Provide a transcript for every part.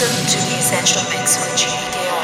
Welcome to the Essential Mix with Judy Dale.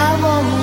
I won't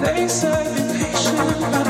They say be patient,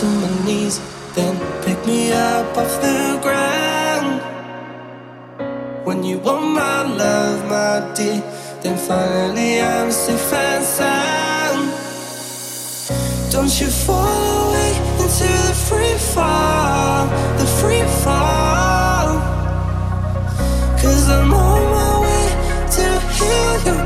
to my knees, then pick me up off the ground. When you want my love, my dear, then finally I'm safe and sound. Don't you fall away into the free fall, the free fall. Cause I'm on my way to heal your